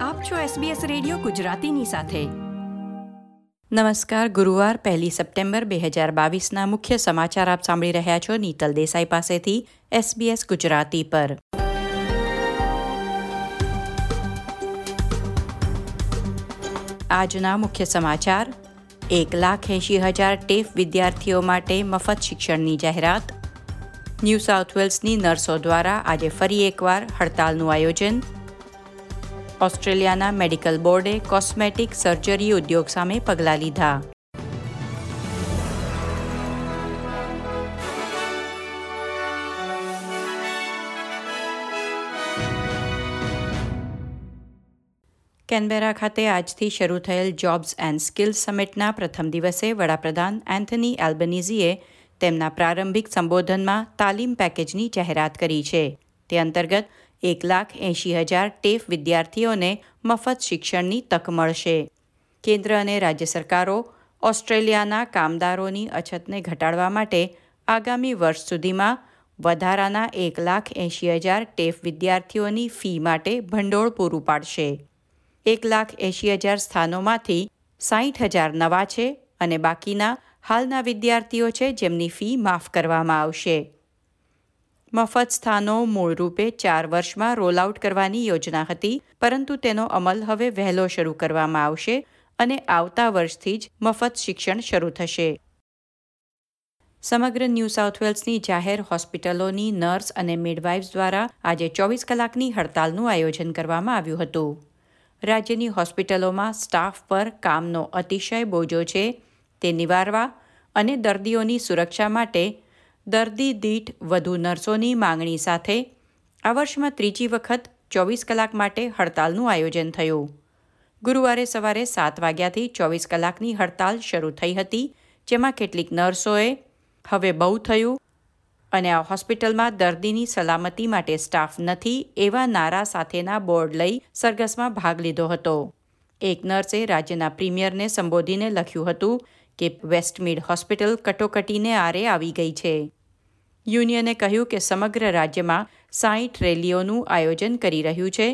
આપ છો SBS radio ગુજરાતીની સાથે. નમસ્કાર, ગુરુવાર પહેલી સપ્ટેમ્બર બે હજાર બાવીસના મુખ્ય સમાચાર આપ સાંભળી રહ્યા છો નીતલ દેસાઈ પાસેથી SBS ગુજરાતી પર. આજના મુખ્ય સમાચાર, એક લાખ એંશી હજાર ટેફ વિદ્યાર્થીઓ માટે મફત શિક્ષણની જાહેરાત. ન્યૂ સાઉથ વેલ્સની નર્સો દ્વારા આજે ફરી એકવાર હડતાલનું આયોજન. ઓસ્ટ્રેલિયાના મેડિકલ બોર્ડે કોસ્મેટિક સર્જરી ઉદ્યોગ સામે પગલાં લીધા. કેનબેરા ખાતે આજથી શરૂ થયેલ જોબ્સ એન્ડ સ્કિલ્સ સમિટના પ્રથમ દિવસે વડાપ્રધાન એન્થની એલ્બનીઝીએ તેમના પ્રારંભિક સંબોધનમાં તાલીમ પેકેજની જાહેરાત કરી છે. તે અંતર્ગત એક લાખ એંશી હજાર ટેફ વિદ્યાર્થીઓને મફત શિક્ષણની તક મળશે. કેન્દ્ર અને રાજ્ય સરકારો ઓસ્ટ્રેલિયાના કામદારોની અછતને ઘટાડવા માટે આગામી વર્ષ સુધીમાં વધારાના એક લાખ એંશી હજાર ટેફ વિદ્યાર્થીઓની ફી માટે ભંડોળ પૂરું પાડશે. એક લાખ એંશી હજાર સ્થાનોમાંથી સાહીઠ હજાર નવા છે અને બાકીના હાલના વિદ્યાર્થીઓ છે જેમની ફી માફ કરવામાં આવશે. મફત સ્થાનો મૂળરૂપે ચાર વર્ષમાં રોલ આઉટ કરવાની યોજના હતી, પરંતુ તેનો અમલ હવે વહેલો શરૂ કરવામાં આવશે અને આવતા વર્ષથી જ મફત શિક્ષણ શરૂ થશે. સમગ્ર ન્યૂ સાઉથ વેલ્સની જાહેર હોસ્પિટલોની નર્સ અને મિડવાઇફ્સ દ્વારા આજે ચોવીસ કલાકની હડતાલનું આયોજન કરવામાં આવ્યું હતું. રાજ્યની હોસ્પિટલોમાં સ્ટાફ પર કામનો અતિશય બોજો છે, તે નિવારવા અને દર્દીઓની સુરક્ષા માટે દર્દી દીઠ વધુ નર્સોની માંગણી સાથે આ વર્ષમાં ત્રીજી વખત ચોવીસ કલાક માટે હડતાલનું આયોજન થયું. ગુરુવારે સવારે સાત વાગ્યાથી ચોવીસ કલાકની હડતાલ શરૂ થઈ હતી, જેમાં કેટલીક નર્સોએ હવે બહુ થયું અને આ હોસ્પિટલમાં દર્દીની સલામતી માટે સ્ટાફ નથી એવા નારા સાથેના બોર્ડ લઈ સરઘસમાં ભાગ લીધો હતો. એક નર્સે રાજ્યના પ્રીમિયરને સંબોધીને લખ્યું હતું કે વેસ્ટમીડ હોસ્પિટલ કટોકટીને આરે આવી ગઈ છે. યુનિયને કહ્યું કે સમગ્ર રાજ્યમાં સાઈઠ રેલીઓનું આયોજન કરી રહ્યું છે.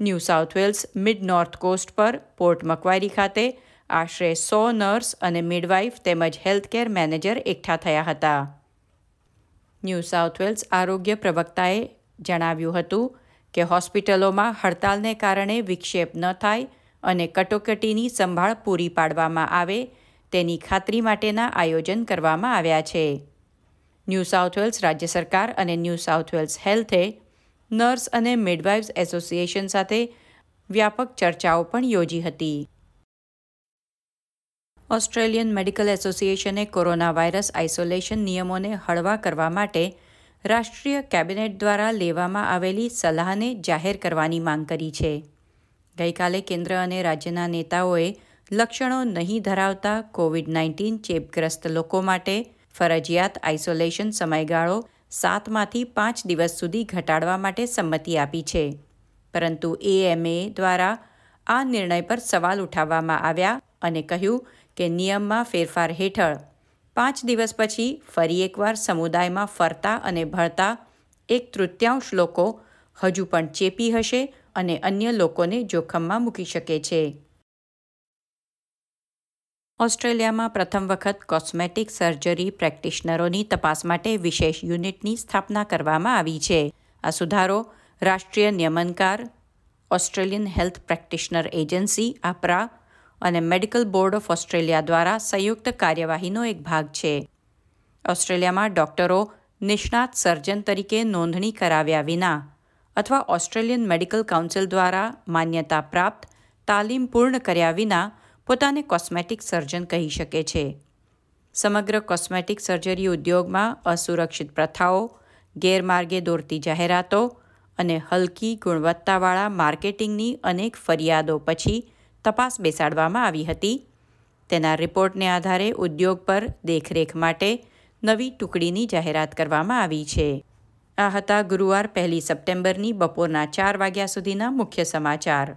New South Wales mid north coast પર પોર્ટ મકવારી ખાતે આશરે સો નર્સ અને મિડવાઇફ તેમજ હેલ્થકેર મેનેજર એકઠા થયા હતા. ન્યૂ સાઉથ વેલ્સ આરોગ્ય પ્રવક્તાએ જણાવ્યું હતું કે હોસ્પિટલોમાં હડતાલને કારણે વિક્ષેપ ન થાય અને કટોકટીની સંભાળ પૂરી પાડવામાં આવે તેની ખાતરી માટેના આયોજન કરવામાં આવ્યા છે. ન્યૂ સાઉથ વેલ્સ રાજ્ય સરકાર અને ન્યૂ સાઉથ વેલ્સ હેલ્થે નર્સ અને મિડવાઇવ્સ એસોસિએશન સાથે વ્યાપક ચર્ચાઓ પણ યોજી હતી. ઓસ્ટ્રેલિયન મેડિકલ એસોસિએશને કોરોના વાયરસ આઇસોલેશન નિયમોને હળવા કરવા માટે રાષ્ટ્રીય કેબિનેટ દ્વારા લેવામાં આવેલી સલાહને જાહેર કરવાની માંગ કરી છે. ગઈકાલે કેન્દ્ર અને રાજ્યના નેતાઓએ લક્ષણો નહીં ધરાવતા કોવિડ નાઇન્ટીન ચેપગ્રસ્ત લોકો માટે ફરજિયાત આઇસોલેશન સમયગાળો સાતમાંથી પાંચ દિવસ સુધી ઘટાડવા માટે સંમતિ આપી છે. પરંતુ એએમએ દ્વારા આ નિર્ણય પર સવાલ ઉઠાવવામાં આવ્યા અને કહ્યું કે નિયમમાં ફેરફાર હેઠળ પાંચ દિવસ પછી ફરી એકવાર સમુદાયમાં ફરતા અને ભળતા એક તૃતીયાંશ લોકો હજુ પણ ચેપી હશે અને અન્ય લોકોને જોખમમાં મૂકી શકે છે. ઓસ્ટ્રેલિયામાં પ્રથમ વખત કોસ્મેટિક સર્જરી પ્રેક્ટિશનરોની તપાસ માટે વિશેષ યુનિટની સ્થાપના કરવામાં આવી છે. આ સુધારો રાષ્ટ્રીય નિયમનકાર, Australian Health Practitioner Agency, Ahpra અને મેડિકલ બોર્ડ ઓફ ઓસ્ટ્રેલિયા દ્વારા સંયુક્ત કાર્યવાહીનો એક ભાગ છે. ઓસ્ટ્રેલિયામાં ડોક્ટરો નિષ્ણાત સર્જન તરીકે નોંધણી કરાવ્યા વિના અથવા ઓસ્ટ્રેલિયન મેડિકલ કાઉન્સિલ દ્વારા માન્યતા પ્રાપ્ત તાલીમ પૂર્ણ કર્યા વિના પોતાને કોસ્મેટિક સર્જન કહી શકે છે. સમગ્ર કોસ્મેટિક સર્જરી ઉદ્યોગમાં અસુરક્ષિત પ્રથાઓ, ગેરમાર્ગે દોરતી જાહેરાતો અને હલકી ગુણવત્તાવાળા માર્કેટિંગની અનેક ફરિયાદો પછી તપાસ બેસાડવામાં આવી હતી. તેના રિપોર્ટને આધારે ઉદ્યોગ પર દેખરેખ માટે નવી ટુકડીની જાહેરાત કરવામાં આવી છે. આ હતા ગુરુવાર પહેલી સપ્ટેમ્બરની બપોરના ચાર વાગ્યા સુધીના મુખ્ય સમાચાર.